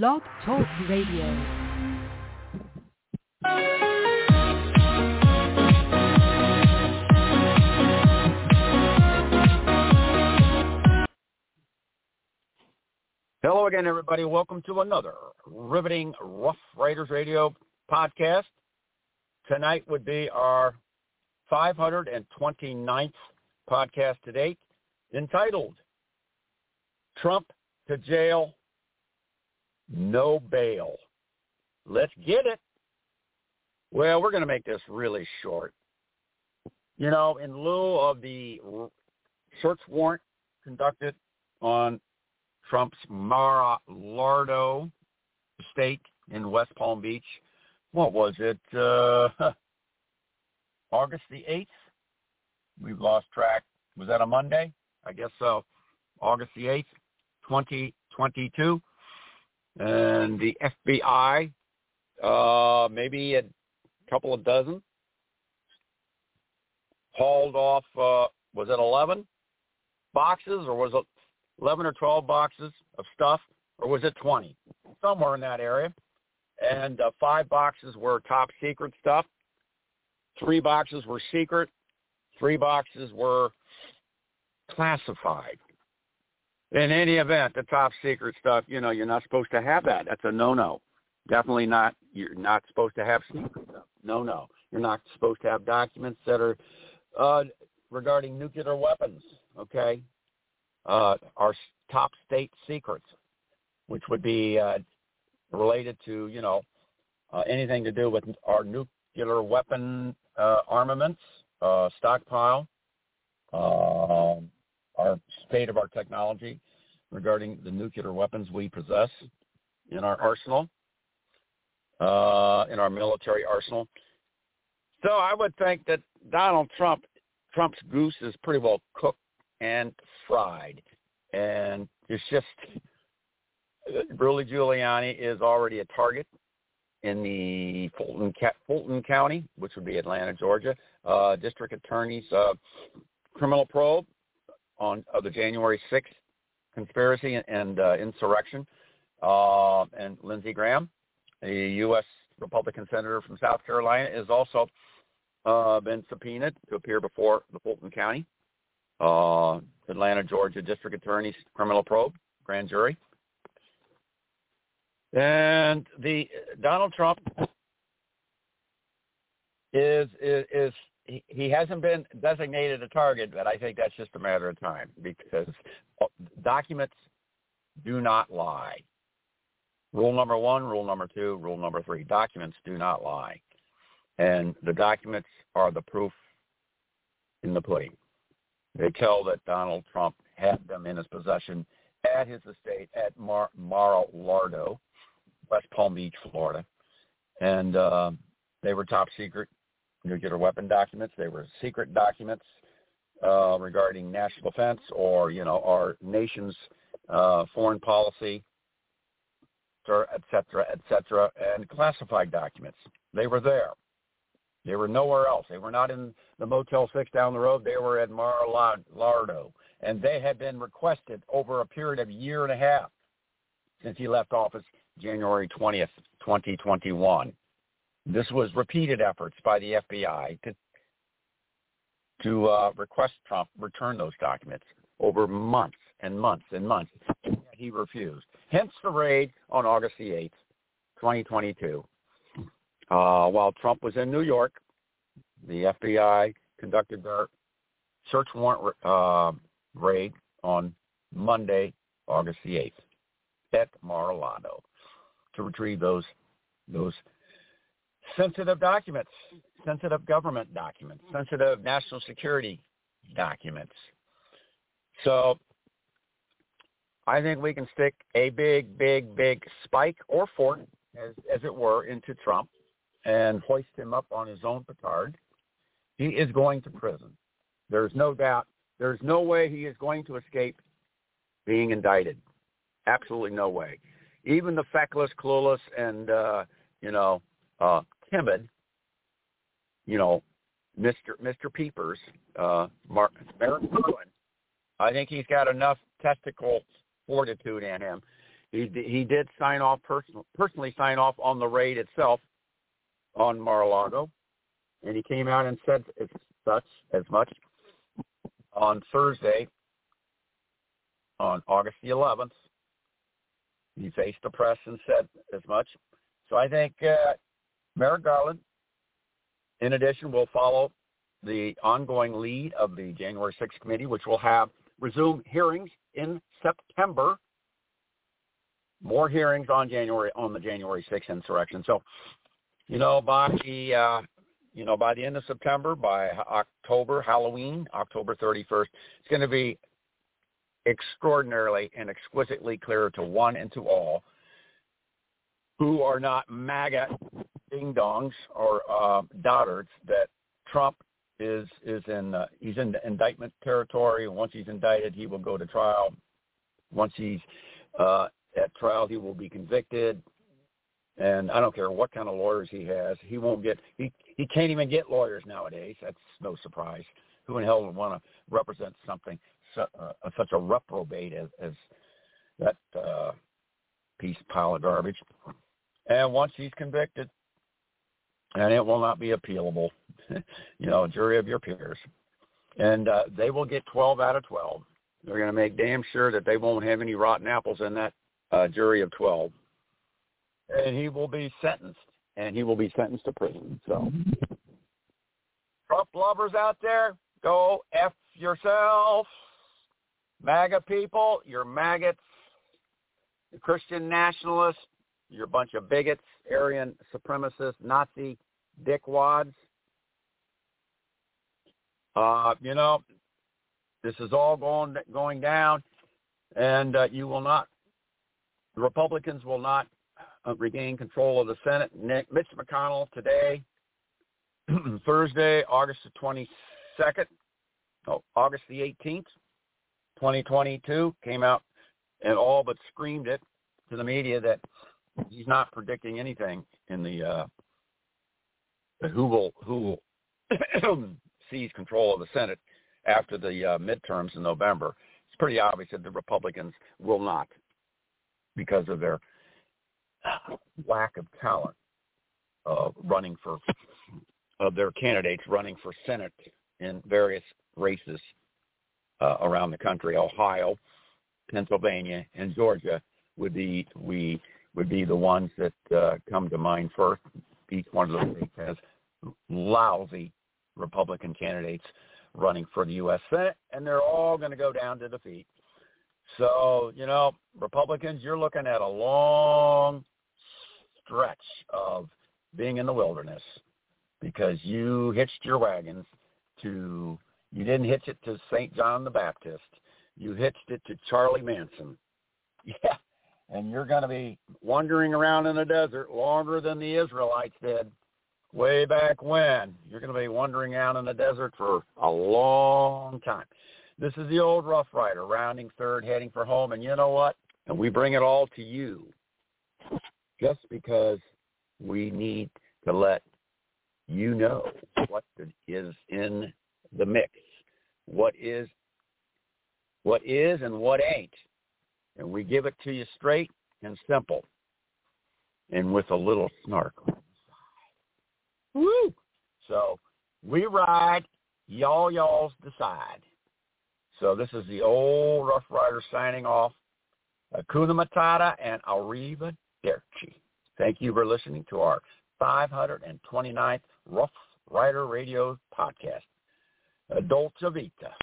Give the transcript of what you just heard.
Blog Talk Radio. Hello again, everybody. Welcome to another riveting Rough Riders Radio podcast. Tonight would be our 529th podcast to date, entitled Trump to Jail, No Bail. Let's get it. Well, we're going to make this really short. You know, in lieu of the search warrant conducted on Trump's Mar-a-Lardo estate in West Palm Beach. What was it? Uh, August the 8th? We've lost track. Was that a Monday? I guess so. August the 8th, 2022. And the FBI, uh, maybe a couple of dozen, hauled off, uh, was it 11 boxes or was it 11 or 12 boxes of stuff, or was it 20? Somewhere in that area. And uh, five boxes were top secret stuff. Three boxes were secret. Three boxes were classified. In any event, the top secret stuff, you know, you're not supposed to have that. That's a no-no. Definitely not. You're not supposed to have secret stuff. No, no. You're not supposed to have documents that are uh, regarding nuclear weapons. Okay, uh, our top state secrets, which would be uh, related to, you know, uh, anything to do with our nuclear weapon uh, armaments, uh, stockpile, uh, our state of our technology regarding the nuclear weapons we possess in our arsenal, uh, in our military arsenal. So I would think that Donald Trump, Trump's goose is pretty well cooked and fried. And it's just Rudy Giuliani is already a target in the Fulton, Fulton County, which would be Atlanta, Georgia, uh, district attorney's uh, criminal probe on uh, the January 6th conspiracy and, uh, insurrection. Uh, and Lindsey Graham, a U.S. Republican senator from South Carolina, is also uh, been subpoenaed to appear before the Fulton County uh, Atlanta, Georgia District Attorney's criminal probe, grand jury. And the Donald Trump is is, is he, hasn't been designated a target, but I think that's just a matter of time because documents do not lie. Rule number one, rule number two, rule number three. Documents do not lie. And the documents are the proof in the pudding. They tell that Donald Trump had them in his possession at his estate at Mar- Mar-a-Lardo, West Palm Beach, Florida. And uh, they were top secret nuclear weapon documents. They were secret documents uh, regarding national defense or, you know, our nation's uh, foreign policy, et cetera, et cetera, and classified documents. They were there. They were nowhere else. They were not in the Motel 6 down the road. They were at Mar-a-Lardo. And they had been requested over a period of a year and a half since he left office January 20th, 2021. This was repeated efforts by the FBI to to uh, request Trump return those documents over months and months and months. He refused. Hence the raid on August the 8th, 2022, uh, while Trump was in New York, the FBI conducted their search warrant uh, raid on Monday, August the 8th at Mar-a-Lago to retrieve those those sensitive documents, sensitive government documents, sensitive national security documents. So I think we can stick a big, big, big spike or fork, as, as it were, into Trump and hoist him up on his own petard. He is going to prison. There's no doubt. There's no way he is going to escape being indicted. Absolutely no way. Even the feckless, clueless, and uh, you know, uh, timid, you know, Mister Mister Peepers, uh, Mark Merrick. I think he's got enough testicle fortitude in him He he did sign off person, personally sign off on the raid itself on Mar-a-Lago, and he came out and said as such as much on Thursday, on August the 11th. He faced the press and said as much. So I think uh, Merrick Garland, in addition, will follow the ongoing lead of the January 6th committee, which will have resume hearings in September. More hearings on January on the January 6th insurrection. So, you know, by the uh, you know by the end of September, by October, Halloween, October 31st, it's going to be extraordinarily and exquisitely clear to one and to all who are not MAGA ding dongs or uh, dotards that Trump is is in uh, he's in the indictment territory. Once he's indicted, he will go to trial. Once he's uh, at trial, he will be convicted. And I don't care what kind of lawyers he has, he won't get he he can't even get lawyers nowadays. That's no surprise. Who in hell would want to represent something su- uh, such a reprobate as, as that uh, piece pile of garbage? And once he's convicted, and it will not be appealable. you know, jury of your peers. And uh, they will get 12 out of 12. They're going to make damn sure that they won't have any rotten apples in that uh, jury of 12. And he will be sentenced, and he will be sentenced to prison. So, Trump lovers out there, go F yourself. MAGA people, you're maggots. Christian nationalists, you're a bunch of bigots, Aryan supremacists, Nazi dickwads. Uh, you know, this is all going going down, and uh, you will not. The Republicans will not uh, regain control of the Senate. Nick, Mitch McConnell today, Thursday, August the twenty second, oh, August the eighteenth, twenty twenty two, came out and all but screamed it to the media that he's not predicting anything in the uh, who will who will seize control of the Senate after the uh, midterms in November. It's pretty obvious that the Republicans will not, because of their lack of talent, uh, running for of their candidates running for Senate in various races uh, around the country. Ohio, Pennsylvania, and Georgia would be we would be the ones that uh, come to mind first. Each one of those states has lousy Republican candidates running for the U.S. Senate, and they're all going to go down to defeat. So, you know, Republicans, you're looking at a long stretch of being in the wilderness because you hitched your wagons to, you didn't hitch it to St. John the Baptist. You hitched it to Charlie Manson. Yeah, and you're going to be wandering around in the desert longer than the Israelites did way back when. You're going to be wandering out in the desert for a long time. This is the old Rough Rider, rounding third, heading for home. And you know what? And we bring it all to you just because we need to let you know what is in the mix, what is what is and what ain't and we give it to you straight and simple and with a little snark. Woo! So we ride, y'all y'alls decide. So this is the old Rough Rider signing off. Hakuna Matata and Arriva Derci. Thank you for listening to our 529th Rough Rider Radio podcast. Dolce Vita.